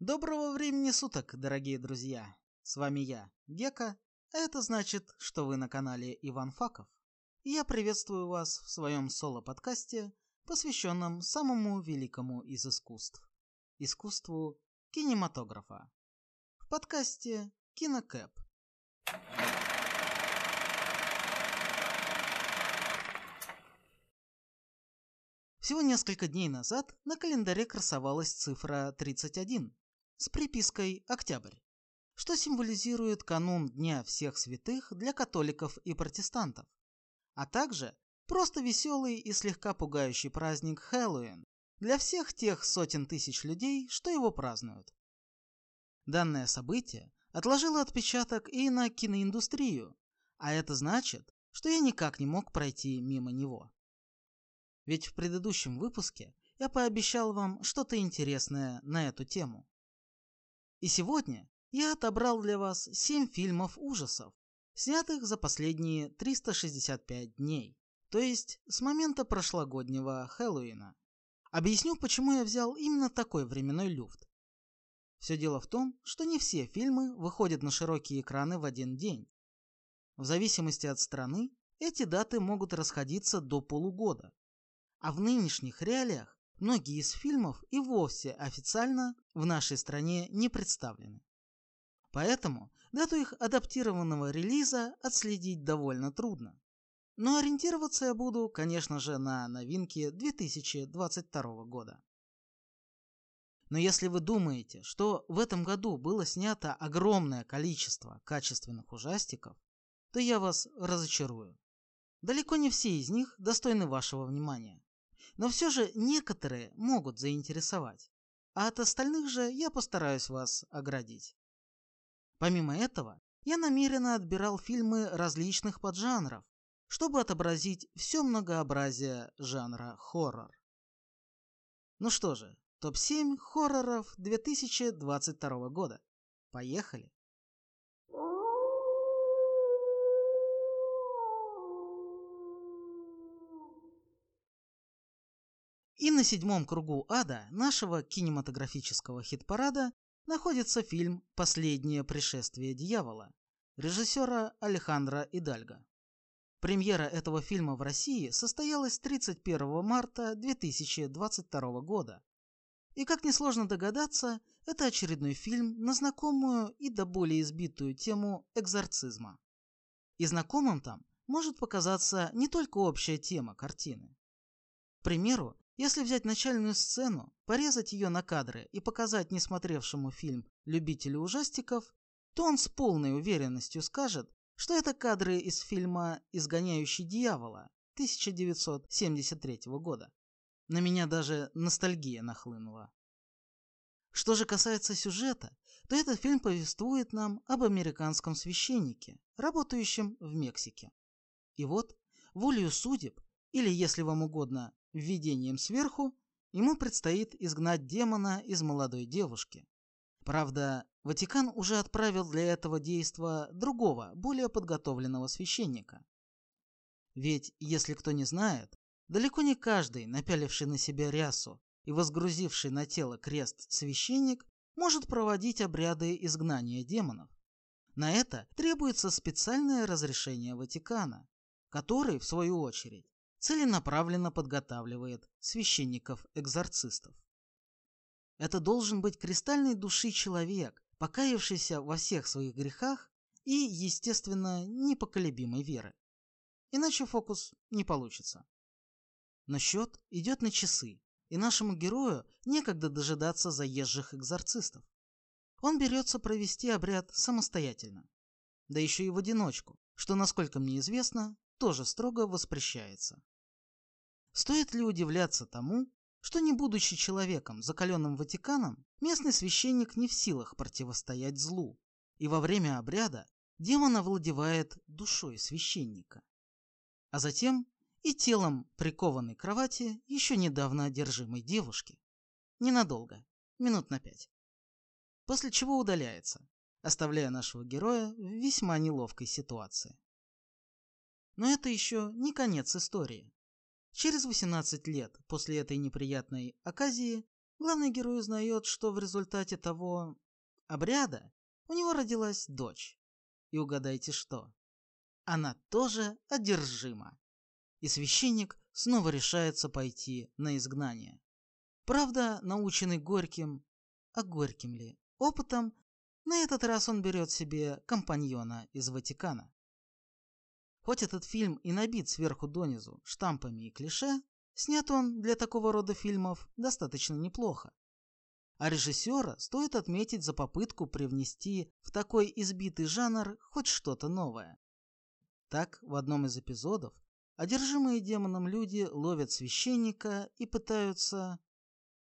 Доброго времени суток, дорогие друзья! С вами я, Гека, а это значит, что вы на канале Иван Факов. И я приветствую вас в своем соло-подкасте, посвященном самому великому из искусств – искусству кинематографа. В подкасте Кинокэп. Всего несколько дней назад на календаре красовалась цифра 31 с припиской «Октябрь», что символизирует канун Дня всех святых для католиков и протестантов, а также просто веселый и слегка пугающий праздник Хэллоуин для всех тех сотен тысяч людей, что его празднуют. Данное событие отложило отпечаток и на киноиндустрию, а это значит, что я никак не мог пройти мимо него. Ведь в предыдущем выпуске я пообещал вам что-то интересное на эту тему. И сегодня я отобрал для вас 7 фильмов ужасов, снятых за последние 365 дней, то есть с момента прошлогоднего Хэллоуина. Объясню, почему я взял именно такой временной люфт. Все дело в том, что не все фильмы выходят на широкие экраны в один день. В зависимости от страны, эти даты могут расходиться до полугода. А в нынешних реалиях многие из фильмов и вовсе официально в нашей стране не представлены. Поэтому дату их адаптированного релиза отследить довольно трудно. Но ориентироваться я буду, конечно же, на новинки 2022 года. Но если вы думаете, что в этом году было снято огромное количество качественных ужастиков, то я вас разочарую. Далеко не все из них достойны вашего внимания. Но все же некоторые могут заинтересовать, а от остальных же я постараюсь вас оградить. Помимо этого, я намеренно отбирал фильмы различных поджанров, чтобы отобразить все многообразие жанра хоррор. Ну что же, топ-7 хорроров 2022 года. Поехали! И на седьмом кругу ада нашего кинематографического хит-парада находится фильм «Последнее пришествие дьявола» режиссера Алехандро Идальго. Премьера этого фильма в России состоялась 31 марта 2022 года. И как несложно догадаться, это очередной фильм на знакомую и до более избитую тему экзорцизма. И знакомым там может показаться не только общая тема картины. К примеру, если взять начальную сцену, порезать ее на кадры и показать несмотревшему фильм любителю ужастиков, то он с полной уверенностью скажет, что это кадры из фильма «Изгоняющий дьявола» 1973 года. На меня даже ностальгия нахлынула. Что же касается сюжета, то этот фильм повествует нам об американском священнике, работающем в Мексике. И вот, волею судеб, или, если вам угодно, введением сверху, ему предстоит изгнать демона из молодой девушки. Правда, Ватикан уже отправил для этого действа другого, более подготовленного священника. Ведь, если кто не знает, далеко не каждый, напяливший на себя рясу и возгрузивший на тело крест священник, может проводить обряды изгнания демонов. На это требуется специальное разрешение Ватикана, который, в свою очередь, целенаправленно подготавливает священников-экзорцистов. Это должен быть кристальной души человек, покаявшийся во всех своих грехах и, естественно, непоколебимой веры. Иначе фокус не получится. Но счет идет на часы, и нашему герою некогда дожидаться заезжих экзорцистов. Он берется провести обряд самостоятельно, да еще и в одиночку, что, насколько мне известно, тоже строго воспрещается. Стоит ли удивляться тому, что не будучи человеком, закаленным Ватиканом, местный священник не в силах противостоять злу, и во время обряда демон овладевает душой священника. А затем и телом прикованной кровати еще недавно одержимой девушки. Ненадолго, минут на пять. После чего удаляется, оставляя нашего героя в весьма неловкой ситуации. Но это еще не конец истории. Через 18 лет после этой неприятной оказии главный герой узнает, что в результате того обряда у него родилась дочь. И угадайте что? Она тоже одержима. И священник снова решается пойти на изгнание. Правда, наученный горьким, а горьким ли, опытом, на этот раз он берет себе компаньона из Ватикана. Хоть этот фильм и набит сверху донизу штампами и клише, снят он для такого рода фильмов достаточно неплохо. А режиссера стоит отметить за попытку привнести в такой избитый жанр хоть что-то новое. Так, в одном из эпизодов одержимые демоном люди ловят священника и пытаются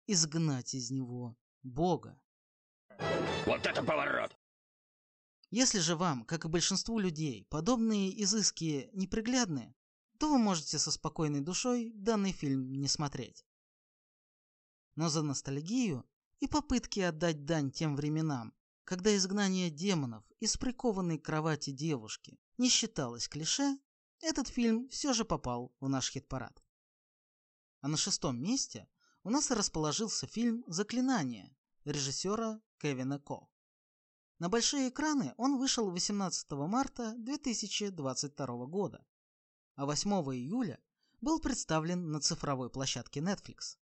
изгнать из него Бога. Вот это поворот! Если же вам, как и большинству людей, подобные изыски неприглядны, то вы можете со спокойной душой данный фильм не смотреть. Но за ностальгию и попытки отдать дань тем временам, когда изгнание демонов из прикованной к кровати девушки не считалось клише, этот фильм все же попал в наш хит-парад. А на шестом месте у нас расположился фильм «Заклинание» режиссера Кевина Ко. На большие экраны он вышел 18 марта 2022 года, а 8 июля был представлен на цифровой площадке Netflix.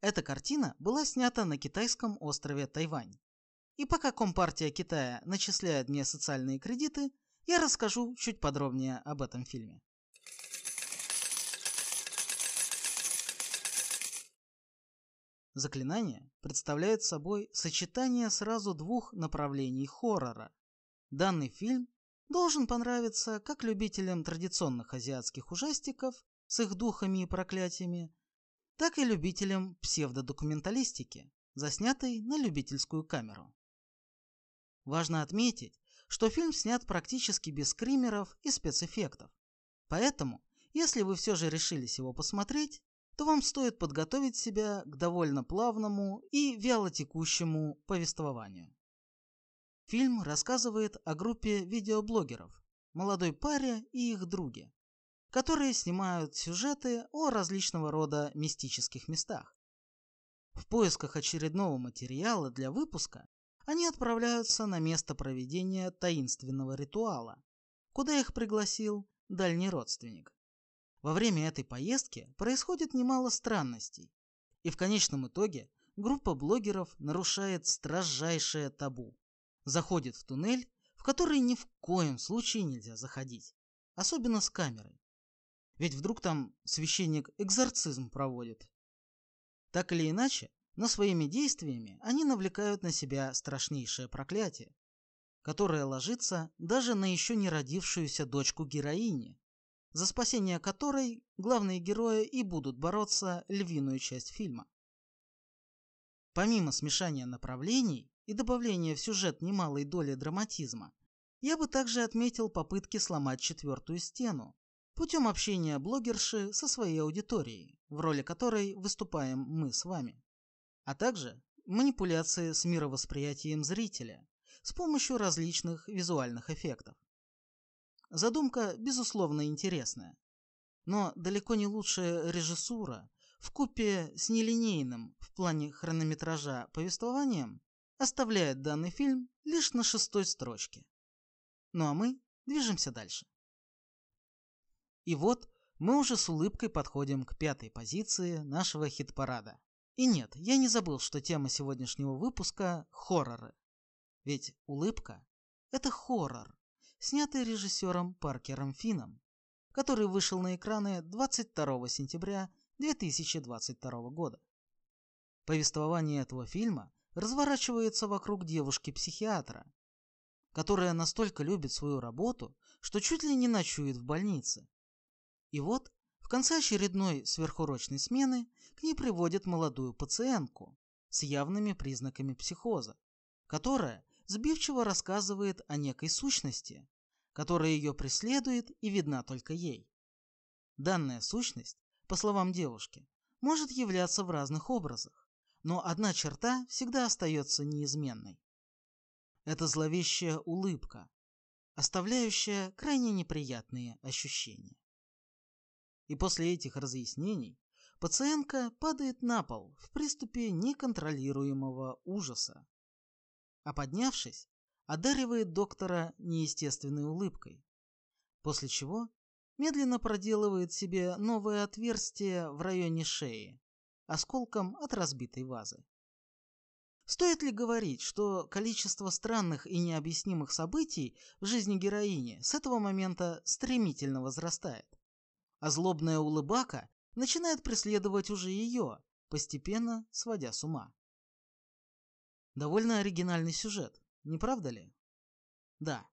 Эта картина была снята на китайском острове Тайвань. И пока Компартия Китая начисляет мне социальные кредиты, я расскажу чуть подробнее об этом фильме. Заклинание представляет собой сочетание сразу двух направлений хоррора. Данный фильм должен понравиться как любителям традиционных азиатских ужастиков с их духами и проклятиями, так и любителям псевдодокументалистики, заснятой на любительскую камеру. Важно отметить, что фильм снят практически без скримеров и спецэффектов. Поэтому, если вы все же решились его посмотреть, то вам стоит подготовить себя к довольно плавному и вялотекущему повествованию. Фильм рассказывает о группе видеоблогеров, молодой паре и их друге, которые снимают сюжеты о различного рода мистических местах. В поисках очередного материала для выпуска они отправляются на место проведения таинственного ритуала, куда их пригласил дальний родственник. Во время этой поездки происходит немало странностей, и в конечном итоге группа блогеров нарушает строжайшее табу. Заходит в туннель, в который ни в коем случае нельзя заходить, особенно с камерой. Ведь вдруг там священник экзорцизм проводит. Так или иначе, но своими действиями они навлекают на себя страшнейшее проклятие, которое ложится даже на еще не родившуюся дочку героини, за спасение которой главные герои и будут бороться львиную часть фильма. Помимо смешания направлений и добавления в сюжет немалой доли драматизма, я бы также отметил попытки сломать четвертую стену путем общения блогерши со своей аудиторией, в роли которой выступаем мы с вами, а также манипуляции с мировосприятием зрителя с помощью различных визуальных эффектов. Задумка, безусловно, интересная, но далеко не лучшая режиссура в купе с нелинейным в плане хронометража повествованием оставляет данный фильм лишь на шестой строчке. Ну а мы движемся дальше. И вот мы уже с улыбкой подходим к пятой позиции нашего хит-парада. И нет, я не забыл, что тема сегодняшнего выпуска – хорроры. Ведь улыбка – это хоррор, снятый режиссером Паркером Финном, который вышел на экраны 22 сентября 2022 года. Повествование этого фильма разворачивается вокруг девушки-психиатра, которая настолько любит свою работу, что чуть ли не ночует в больнице. И вот в конце очередной сверхурочной смены к ней приводят молодую пациентку с явными признаками психоза, которая сбивчиво рассказывает о некой сущности, которая ее преследует и видна только ей. Данная сущность, по словам девушки, может являться в разных образах, но одна черта всегда остается неизменной. Это зловещая улыбка, оставляющая крайне неприятные ощущения. И после этих разъяснений пациентка падает на пол в приступе неконтролируемого ужаса. А поднявшись, одаривает доктора неестественной улыбкой, после чего медленно проделывает себе новое отверстие в районе шеи, осколком от разбитой вазы. Стоит ли говорить, что количество странных и необъяснимых событий в жизни героини с этого момента стремительно возрастает, а злобная улыбака начинает преследовать уже ее, постепенно сводя с ума. Довольно оригинальный сюжет, не правда ли? Да,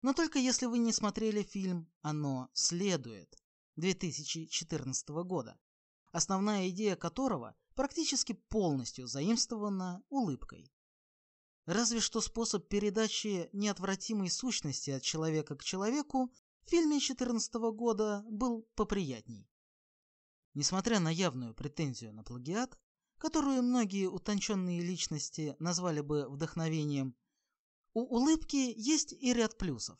но только если вы не смотрели фильм «Оно следует» 2014 года, основная идея которого практически полностью заимствована улыбкой. Разве что способ передачи неотвратимой сущности от человека к человеку в фильме 2014 года был поприятней. Несмотря на явную претензию на плагиат, которую многие утонченные личности назвали бы вдохновением, у улыбки есть и ряд плюсов.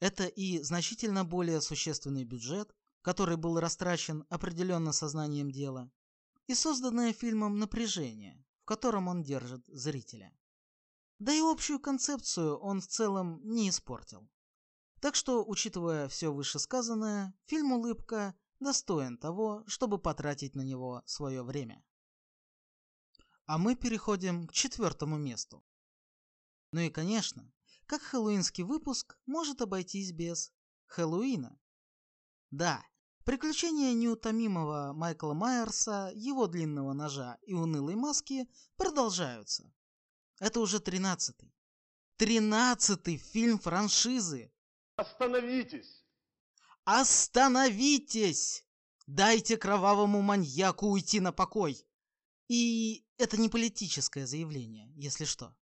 Это и значительно более существенный бюджет, который был растрачен определенно сознанием дела, и созданное фильмом напряжение, в котором он держит зрителя. Да и общую концепцию он в целом не испортил. Так что, учитывая все вышесказанное, фильм «Улыбка» достоин того, чтобы потратить на него свое время. А мы переходим к четвертому месту. Ну и, конечно, как хэллоуинский выпуск может обойтись без Хэллоуина? Да, Приключения неутомимого Майкла Майерса, его длинного ножа и унылой маски продолжаются. Это уже тринадцатый. Тринадцатый фильм франшизы. Остановитесь! Остановитесь! Дайте кровавому маньяку уйти на покой. И это не политическое заявление, если что.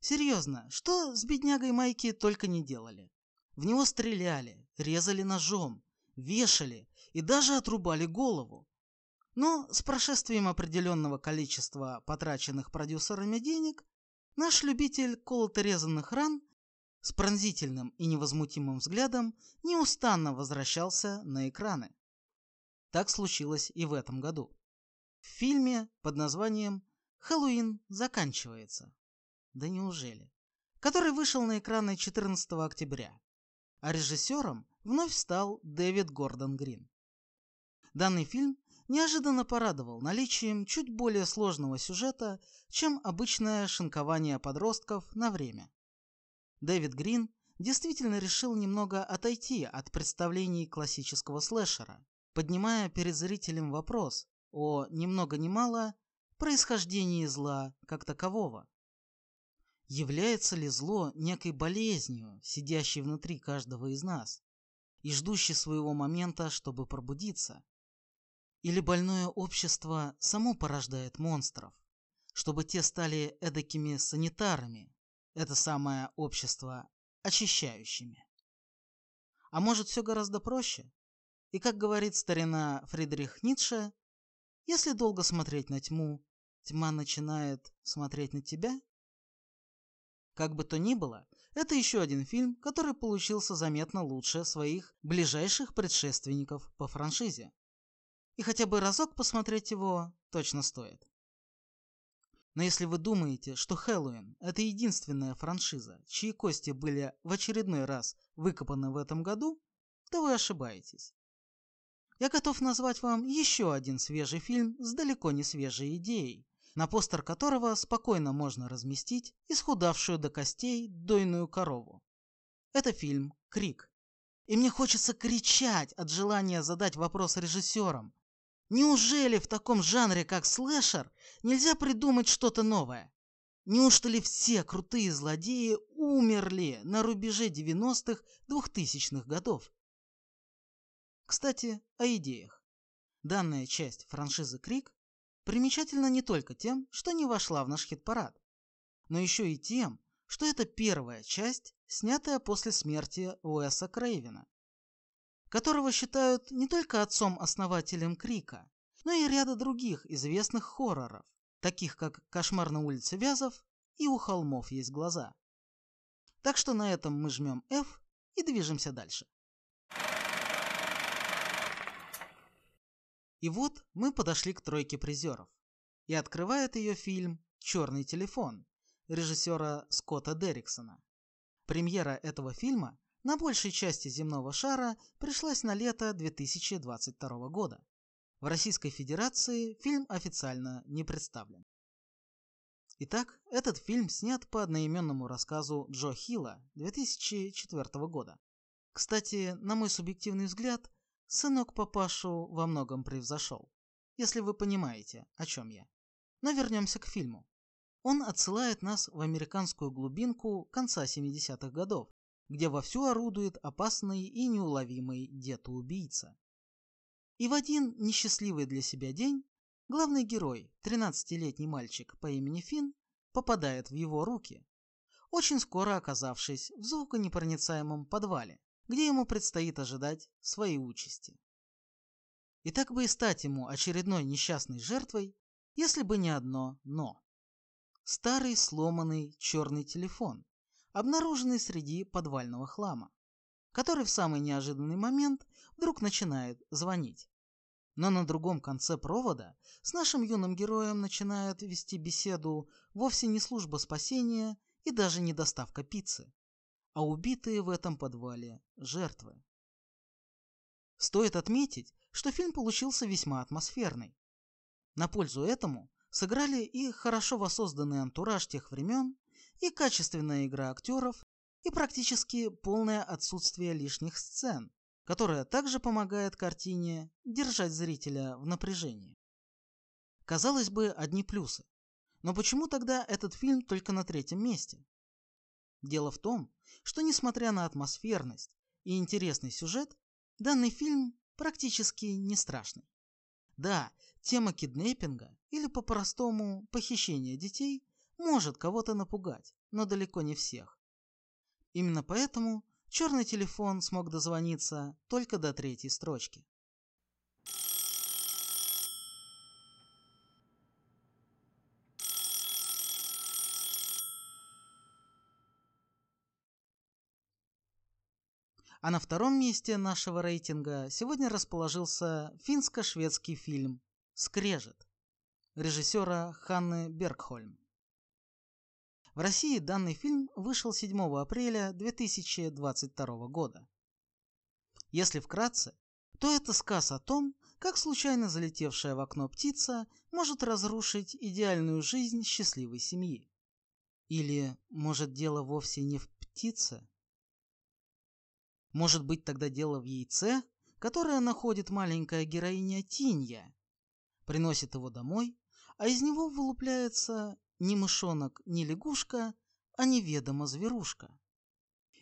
Серьезно, что с беднягой Майки только не делали. В него стреляли, резали ножом, вешали и даже отрубали голову. Но с прошествием определенного количества потраченных продюсерами денег, наш любитель колото-резанных ран с пронзительным и невозмутимым взглядом неустанно возвращался на экраны. Так случилось и в этом году. В фильме под названием «Хэллоуин заканчивается». Да неужели? Который вышел на экраны 14 октября. А режиссером вновь стал Дэвид Гордон Грин. Данный фильм неожиданно порадовал наличием чуть более сложного сюжета, чем обычное шинкование подростков на время. Дэвид Грин действительно решил немного отойти от представлений классического слэшера, поднимая перед зрителем вопрос о ни много ни мало происхождении зла как такового. Является ли зло некой болезнью, сидящей внутри каждого из нас, и ждущей своего момента, чтобы пробудиться? Или больное общество само порождает монстров, чтобы те стали эдакими санитарами, это самое общество очищающими? А может все гораздо проще? И как говорит старина Фридрих Ницше, если долго смотреть на тьму, тьма начинает смотреть на тебя? Как бы то ни было, это еще один фильм, который получился заметно лучше своих ближайших предшественников по франшизе. И хотя бы разок посмотреть его точно стоит. Но если вы думаете, что Хэллоуин – это единственная франшиза, чьи кости были в очередной раз выкопаны в этом году, то вы ошибаетесь. Я готов назвать вам еще один свежий фильм с далеко не свежей идеей, на постер которого спокойно можно разместить исхудавшую до костей дойную корову. Это фильм «Крик». И мне хочется кричать от желания задать вопрос режиссерам. Неужели в таком жанре, как слэшер, нельзя придумать что-то новое? Неужто ли все крутые злодеи умерли на рубеже 90-х, 2000-х годов? Кстати, о идеях. Данная часть франшизы Крик примечательна не только тем, что не вошла в наш хит-парад, но еще и тем, что это первая часть, снятая после смерти Уэса Крейвена, которого считают не только отцом-основателем Крика, но и ряда других известных хорроров, таких как «Кошмар на улице Вязов» и «У холмов есть глаза». Так что на этом мы жмем F и движемся дальше. И вот мы подошли к тройке призеров. И открывает ее фильм «Черный телефон» режиссера Скотта Дерриксона. Премьера этого фильма на большей части земного шара пришлась на лето 2022 года. В Российской Федерации фильм официально не представлен. Итак, этот фильм снят по одноименному рассказу Джо Хилла 2004 года. Кстати, на мой субъективный взгляд, сынок папашу во многом превзошел, если вы понимаете, о чем я. Но вернемся к фильму. Он отсылает нас в американскую глубинку конца 70-х годов, где вовсю орудует опасный и неуловимый дед-убийца. И в один несчастливый для себя день главный герой, 13-летний мальчик по имени Финн, попадает в его руки, очень скоро оказавшись в звуконепроницаемом подвале, где ему предстоит ожидать своей участи. И так бы и стать ему очередной несчастной жертвой, если бы не одно «но». Старый сломанный черный телефон, обнаруженный среди подвального хлама, который в самый неожиданный момент вдруг начинает звонить. Но на другом конце провода с нашим юным героем начинает вести беседу вовсе не служба спасения и даже не доставка пиццы, а убитые в этом подвале жертвы. Стоит отметить, что фильм получился весьма атмосферный. На пользу этому сыграли и хорошо воссозданный антураж тех времен, и качественная игра актеров, и практически полное отсутствие лишних сцен, которое также помогает картине держать зрителя в напряжении. Казалось бы, одни плюсы. Но почему тогда этот фильм только на третьем месте? Дело в том, что несмотря на атмосферность и интересный сюжет, данный фильм практически не страшный. Да, тема киднеппинга или по-простому похищения детей может кого-то напугать, но далеко не всех. Именно поэтому черный телефон смог дозвониться только до третьей строчки. А на втором месте нашего рейтинга сегодня расположился финско-шведский фильм «Скрежет» режиссера Ханны Бергхольм. В России данный фильм вышел 7 апреля 2022 года. Если вкратце, то это сказ о том, как случайно залетевшая в окно птица может разрушить идеальную жизнь счастливой семьи. Или, может, дело вовсе не в птице? Может быть, тогда дело в яйце, которое находит маленькая героиня Тинья, приносит его домой, а из него вылупляется не мышонок, не лягушка, а неведомо зверушка.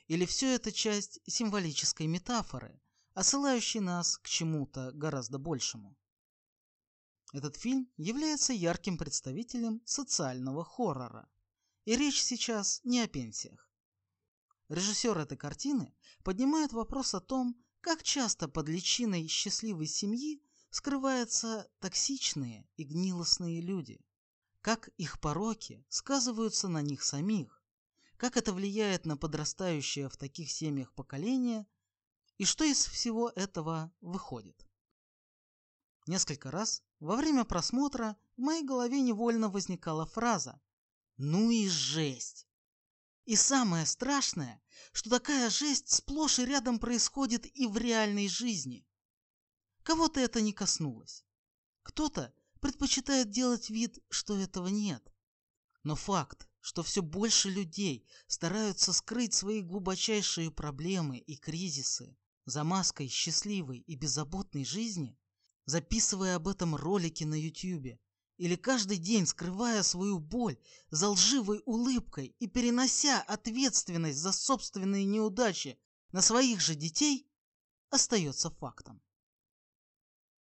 Или все это часть символической метафоры, осылающей нас к чему-то гораздо большему. Этот фильм является ярким представителем социального хоррора. И речь сейчас не о пенсиях. Режиссер этой картины поднимает вопрос о том, как часто под личиной счастливой семьи скрываются токсичные и гнилостные люди, как их пороки сказываются на них самих, как это влияет на подрастающее в таких семьях поколение и что из всего этого выходит. Несколько раз во время просмотра в моей голове невольно возникала фраза «Ну и жесть!» И самое страшное, что такая жесть сплошь и рядом происходит и в реальной жизни. Кого-то это не коснулось. Кто-то предпочитает делать вид, что этого нет. Но факт, что все больше людей стараются скрыть свои глубочайшие проблемы и кризисы за маской счастливой и беззаботной жизни, записывая об этом ролики на YouTube, или каждый день скрывая свою боль за лживой улыбкой и перенося ответственность за собственные неудачи на своих же детей, остается фактом.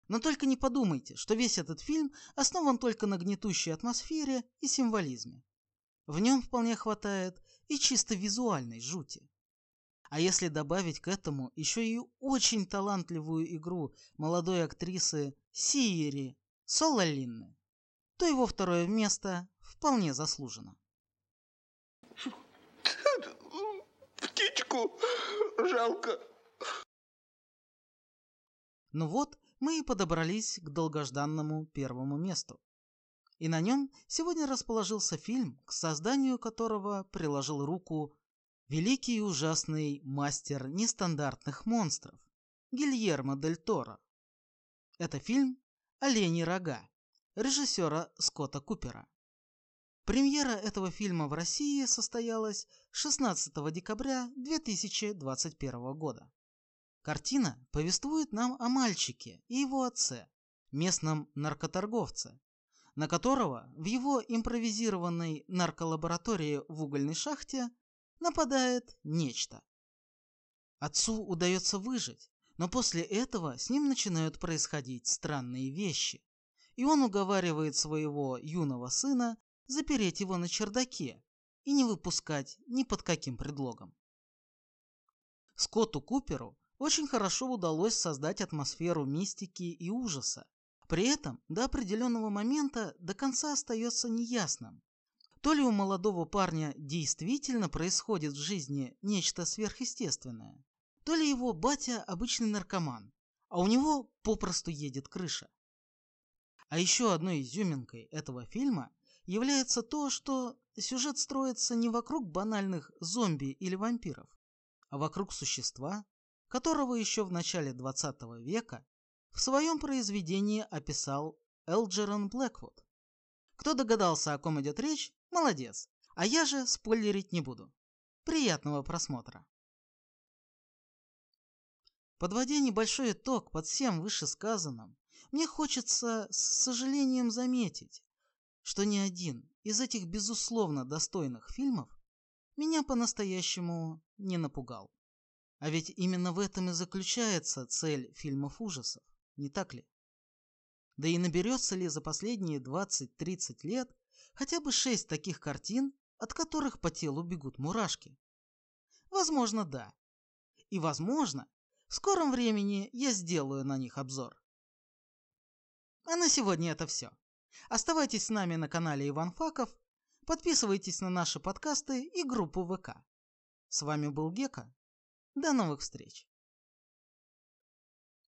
Но только не подумайте, что весь этот фильм основан только на гнетущей атмосфере и символизме. В нем вполне хватает и чисто визуальной жути. А если добавить к этому еще и очень талантливую игру молодой актрисы Сиери Солалинны, то его второе место вполне заслужено. Птичку жалко. Ну вот, мы и подобрались к долгожданному первому месту. И на нем сегодня расположился фильм, к созданию которого приложил руку великий и ужасный мастер нестандартных монстров Гильермо Дель Торо. Это фильм «Олени рога» режиссера Скотта Купера. Премьера этого фильма в России состоялась 16 декабря 2021 года. Картина повествует нам о мальчике и его отце, местном наркоторговце, на которого в его импровизированной нарколаборатории в угольной шахте нападает нечто. Отцу удается выжить, но после этого с ним начинают происходить странные вещи, и он уговаривает своего юного сына запереть его на чердаке и не выпускать ни под каким предлогом. Скотту Куперу очень хорошо удалось создать атмосферу мистики и ужаса. При этом до определенного момента до конца остается неясным, то ли у молодого парня действительно происходит в жизни нечто сверхъестественное, то ли его батя обычный наркоман, а у него попросту едет крыша. А еще одной изюминкой этого фильма является то, что сюжет строится не вокруг банальных зомби или вампиров, а вокруг существа, которого еще в начале 20 века в своем произведении описал Элджерон Блэквуд. Кто догадался, о ком идет речь, молодец, а я же спойлерить не буду. Приятного просмотра. Подводя небольшой итог под всем вышесказанным, мне хочется с сожалением заметить, что ни один из этих безусловно достойных фильмов меня по-настоящему не напугал. А ведь именно в этом и заключается цель фильмов ужасов, не так ли? Да и наберется ли за последние 20-30 лет хотя бы 6 таких картин, от которых по телу бегут мурашки? Возможно, да. И возможно, в скором времени я сделаю на них обзор. А на сегодня это все. Оставайтесь с нами на канале Иван Факов, подписывайтесь на наши подкасты и группу ВК. С вами был Гека. До новых встреч!